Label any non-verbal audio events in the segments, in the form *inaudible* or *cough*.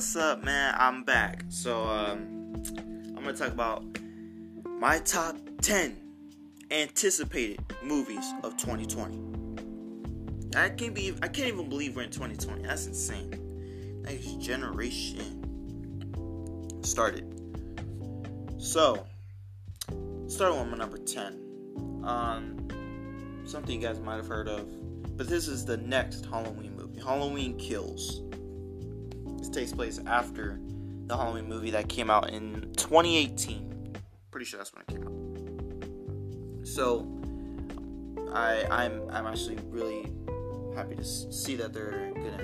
What's up, man? I'm back. So, um, I'm gonna talk about my top 10 anticipated movies of 2020. I can't be I can't even believe we're in 2020. That's insane. Next generation started. So, starting with my number 10. Um, something you guys might have heard of, but this is the next Halloween movie. Halloween Kills. Takes place after the Halloween movie that came out in 2018. Pretty sure that's when it came out. So, I I'm I'm actually really happy to see that they're gonna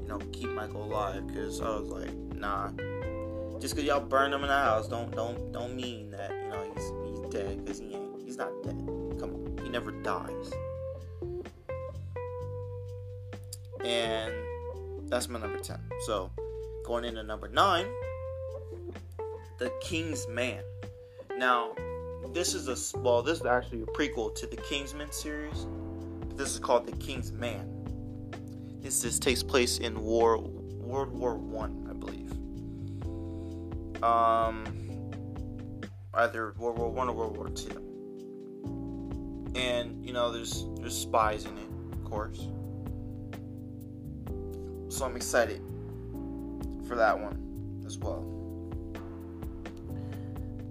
you know keep Michael alive because I was like nah just because y'all burned him in the house don't don't don't mean that you know he's he's dead because he ain't he's not dead come on he never dies and that's my number 10 so going into number 9 the king's man now this is a well this is actually a prequel to the kingsman series this is called the King's Man. This just takes place in War World War One, I, I believe. Um, either World War One or World War Two. And you know, there's there's spies in it, of course. So I'm excited for that one as well.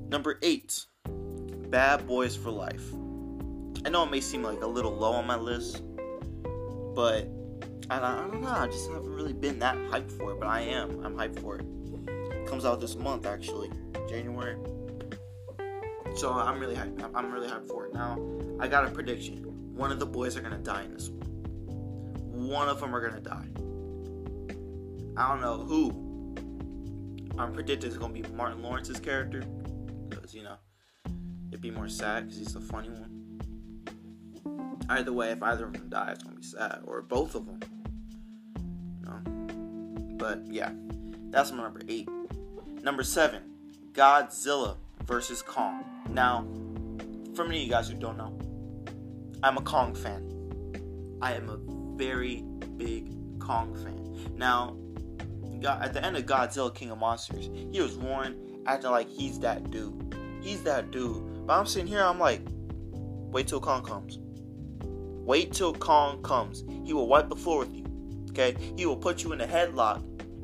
Number eight, Bad Boys for Life. I know it may seem like a little low on my list, but I, I don't know. I just haven't really been that hyped for it, but I am. I'm hyped for it. it comes out this month, actually, January. So I'm really hyped. I'm really hyped for it. Now, I got a prediction. One of the boys are gonna die in this one. One of them are gonna die. I don't know who. I'm predicting it's gonna be Martin Lawrence's character, because you know it'd be more sad because he's the funny one either way, if either of them die, it's gonna be sad, or both of them. You know? But yeah, that's my number eight. Number seven, Godzilla versus Kong. Now, for many of you guys who don't know, I'm a Kong fan. I am a very big Kong fan. Now, at the end of Godzilla King of Monsters, he was roaring, acting like he's that dude. He's that dude. But I'm sitting here, I'm like, wait till Kong comes. Wait till Kong comes. He will wipe the floor with you. Okay? He will put you in a headlock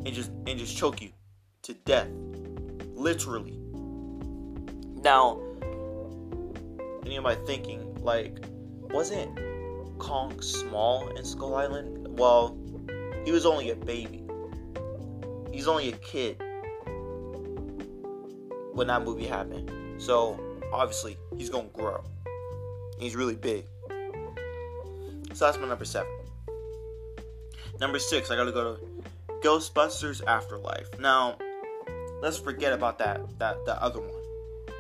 and just and just choke you to death. Literally. Now, any of my thinking, like, wasn't Kong small in Skull Island? Well, he was only a baby. He's only a kid when that movie happened. So obviously he's gonna grow. He's really big. So that's my number seven. Number six, I gotta go to Ghostbusters Afterlife. Now, let's forget about that that that other one.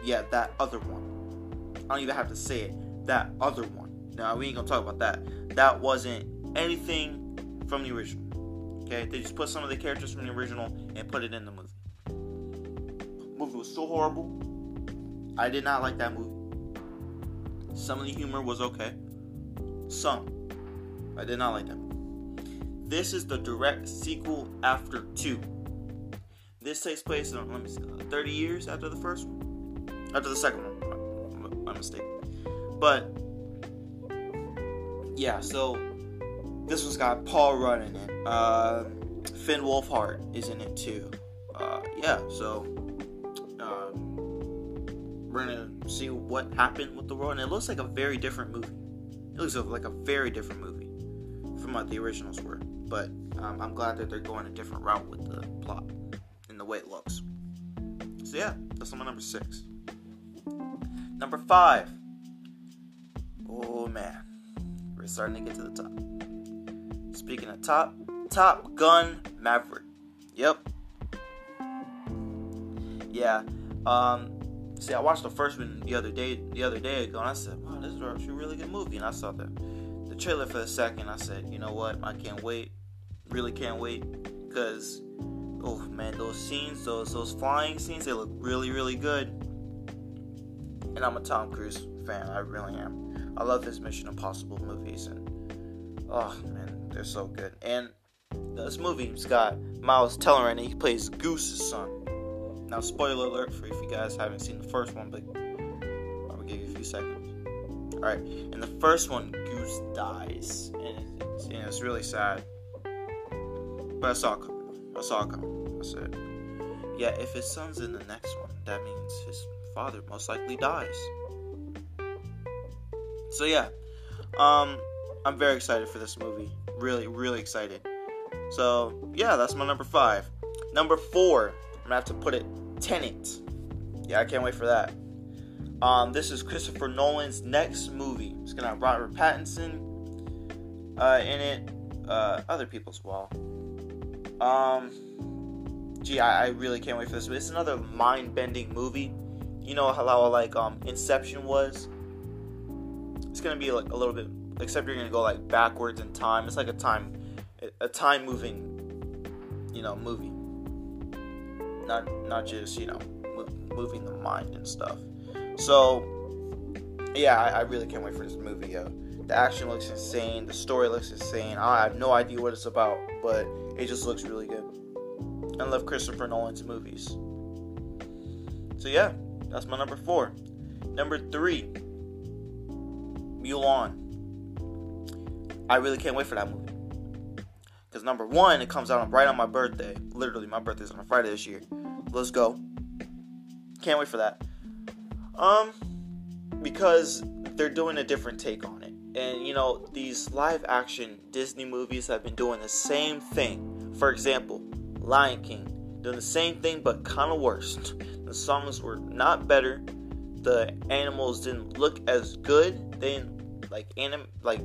Yeah, that other one. I don't even have to say it. That other one. Now we ain't gonna talk about that. That wasn't anything from the original. Okay, they just put some of the characters from the original and put it in the movie. Movie was so horrible. I did not like that movie. Some of the humor was okay. Some. I did not like them. This is the direct sequel after 2. This takes place in, let me see, uh, 30 years after the first one? After the second one. My mistake. But, yeah, so this one's got Paul Rudd in it. Uh, Finn Wolfhard is in it too. Uh, yeah, so uh, we're gonna see what happened with the world, and it looks like a very different movie. It looks like a very different movie from what the originals were. But um, I'm glad that they're going a different route with the plot and the way it looks. So yeah, that's my number six. Number five. Oh man, we're starting to get to the top. Speaking of top, Top Gun Maverick. Yep. Yeah. Um. See, I watched the first one the other day, the other day ago, and I said, "Wow, this is actually a really good movie." And I saw that the trailer for the second, I said, you know what? I can't wait. Really can't wait because oh man, those scenes, those those flying scenes, they look really really good. And I'm a Tom Cruise fan. I really am. I love his Mission Impossible movies, and oh man, they're so good. And this movie's got Miles Teller in it. He plays Goose's son. Now, spoiler alert for if you guys haven't seen the first one, but I'm gonna give you a few seconds. All right, in the first one, Goose dies, and it's, and it's really sad. But I saw it coming. I saw it coming. I said, yeah, if his son's in the next one, that means his father most likely dies. So yeah, um, I'm very excited for this movie. Really, really excited. So yeah, that's my number five. Number four, I'm gonna have to put it Tenet. Yeah, I can't wait for that. Um, this is Christopher Nolan's next movie. It's gonna have Robert Pattinson uh, in it, uh, other people as well. Um, gee, I, I really can't wait for this. It's another mind-bending movie. You know how like um Inception was. It's gonna be like a little bit, except you're gonna go like backwards in time. It's like a time, a time moving, you know, movie. Not not just you know moving the mind and stuff. So yeah, I, I really can't wait for this movie. Yo. The action looks insane. The story looks insane. I have no idea what it's about, but it just looks really good. I love Christopher Nolan's movies. So yeah, that's my number four. Number three, Mulan. I really can't wait for that movie. Because number one, it comes out right on my birthday. Literally, my birthday's on a Friday this year. Let's go. Can't wait for that. Um, because they're doing a different take on it. And you know, these live action Disney movies have been doing the same thing. For example, Lion King doing the same thing but kind of worse. *laughs* The songs were not better. The animals didn't look as good. They didn't like anim like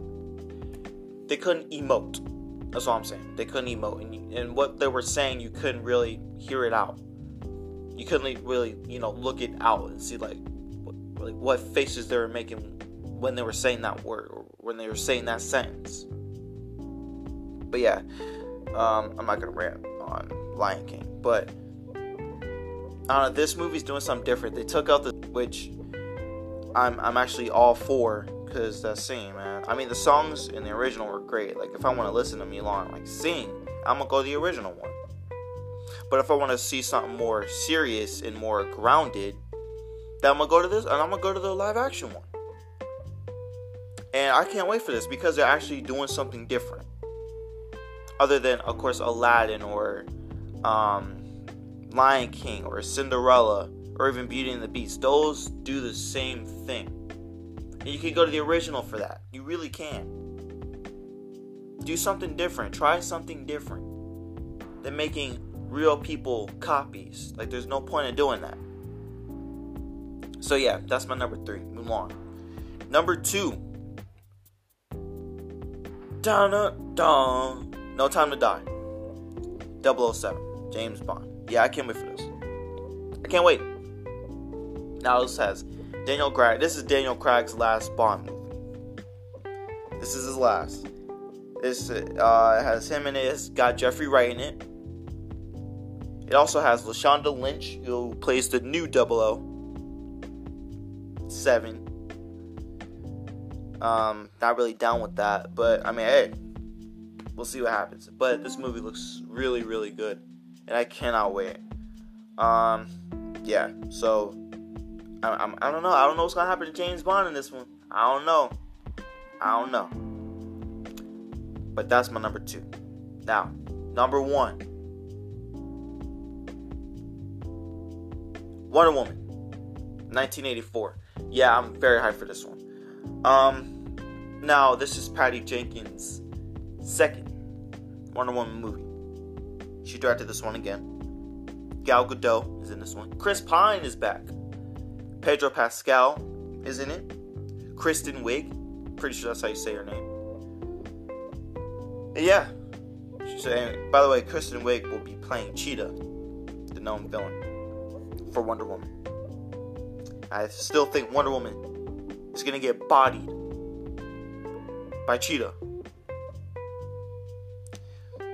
they couldn't emote. That's all I'm saying. They couldn't emote, and, and what they were saying, you couldn't really hear it out. You couldn't really, you know, look it out and see like, what, like what faces they were making when they were saying that word or when they were saying that sentence. But yeah, um, I'm not gonna rant on Lion King, but uh, this movie's doing something different. They took out the which I'm I'm actually all for because that scene, man. I mean, the songs in the original were great. Like if I want to listen to Mulan like sing, I'm gonna go the original one. But if I want to see something more serious and more grounded, then I'm gonna go to this, and I'm gonna go to the live action one. And I can't wait for this because they're actually doing something different, other than, of course, Aladdin or um, Lion King or Cinderella or even Beauty and the Beast. Those do the same thing. And you can go to the original for that. You really can. Do something different. Try something different than making real people copies. Like, there's no point in doing that. So, yeah, that's my number three. Mulan. Number two. Dun, dun, No Time to Die. 007. James Bond. Yeah, I can't wait for this. I can't wait. Now this has Daniel Craig. This is Daniel Craig's last Bond movie. This is his last. This uh, has him it. It's got Jeffrey Wright in it. It also has Lashana Lynch, who plays the new 007. Um, not really down with that, but I mean, hey, we'll see what happens. But this movie looks really, really good and I cannot wait. Um, yeah. So I, I'm, I don't know. I don't know what's gonna happen to James Bond in this one. I don't know. I don't know. But that's my number two. Now, number one. Wonder Woman, 1984. Yeah, I'm very hyped for this one. Um, now this is Patty Jenkins' second Wonder Woman movie. She directed this one again. Gal Gadot is in this one. Chris Pine is back. Pedro Pascal is in it. Kristen Wiig, pretty sure that's how you say her name. Yeah. By the way, Kristen Wiig will be playing Cheetah, the known villain, for Wonder Woman. I still think Wonder Woman is gonna get bodied by Cheetah.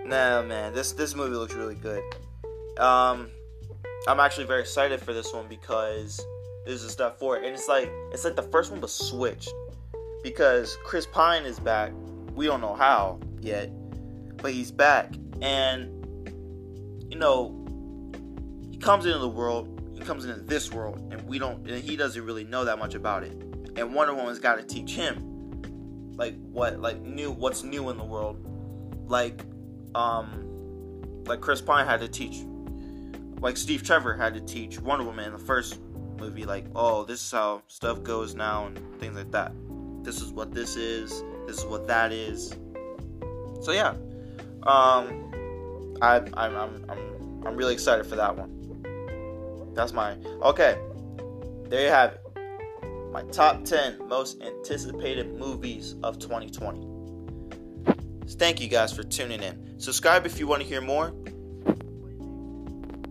Nah, man, this this movie looks really good. Um, I'm actually very excited for this one because this is step four, and it's like it's like the first one was switched because Chris Pine is back. We don't know how yet, but he's back. And you know, he comes into the world. He comes into this world, and we don't. And he doesn't really know that much about it. And Wonder Woman's got to teach him, like what, like new, what's new in the world, like, um, like Chris Pine had to teach, like Steve Trevor had to teach Wonder Woman in the first movie, like, oh, this is how stuff goes now, and things like that. This is what this is. This is what that is. So yeah, um, I, I'm, I'm, I'm, I'm really excited for that one. That's my okay. There you have it. My top 10 most anticipated movies of 2020. Thank you guys for tuning in. Subscribe if you want to hear more.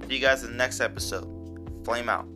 See you guys in the next episode. Flame out.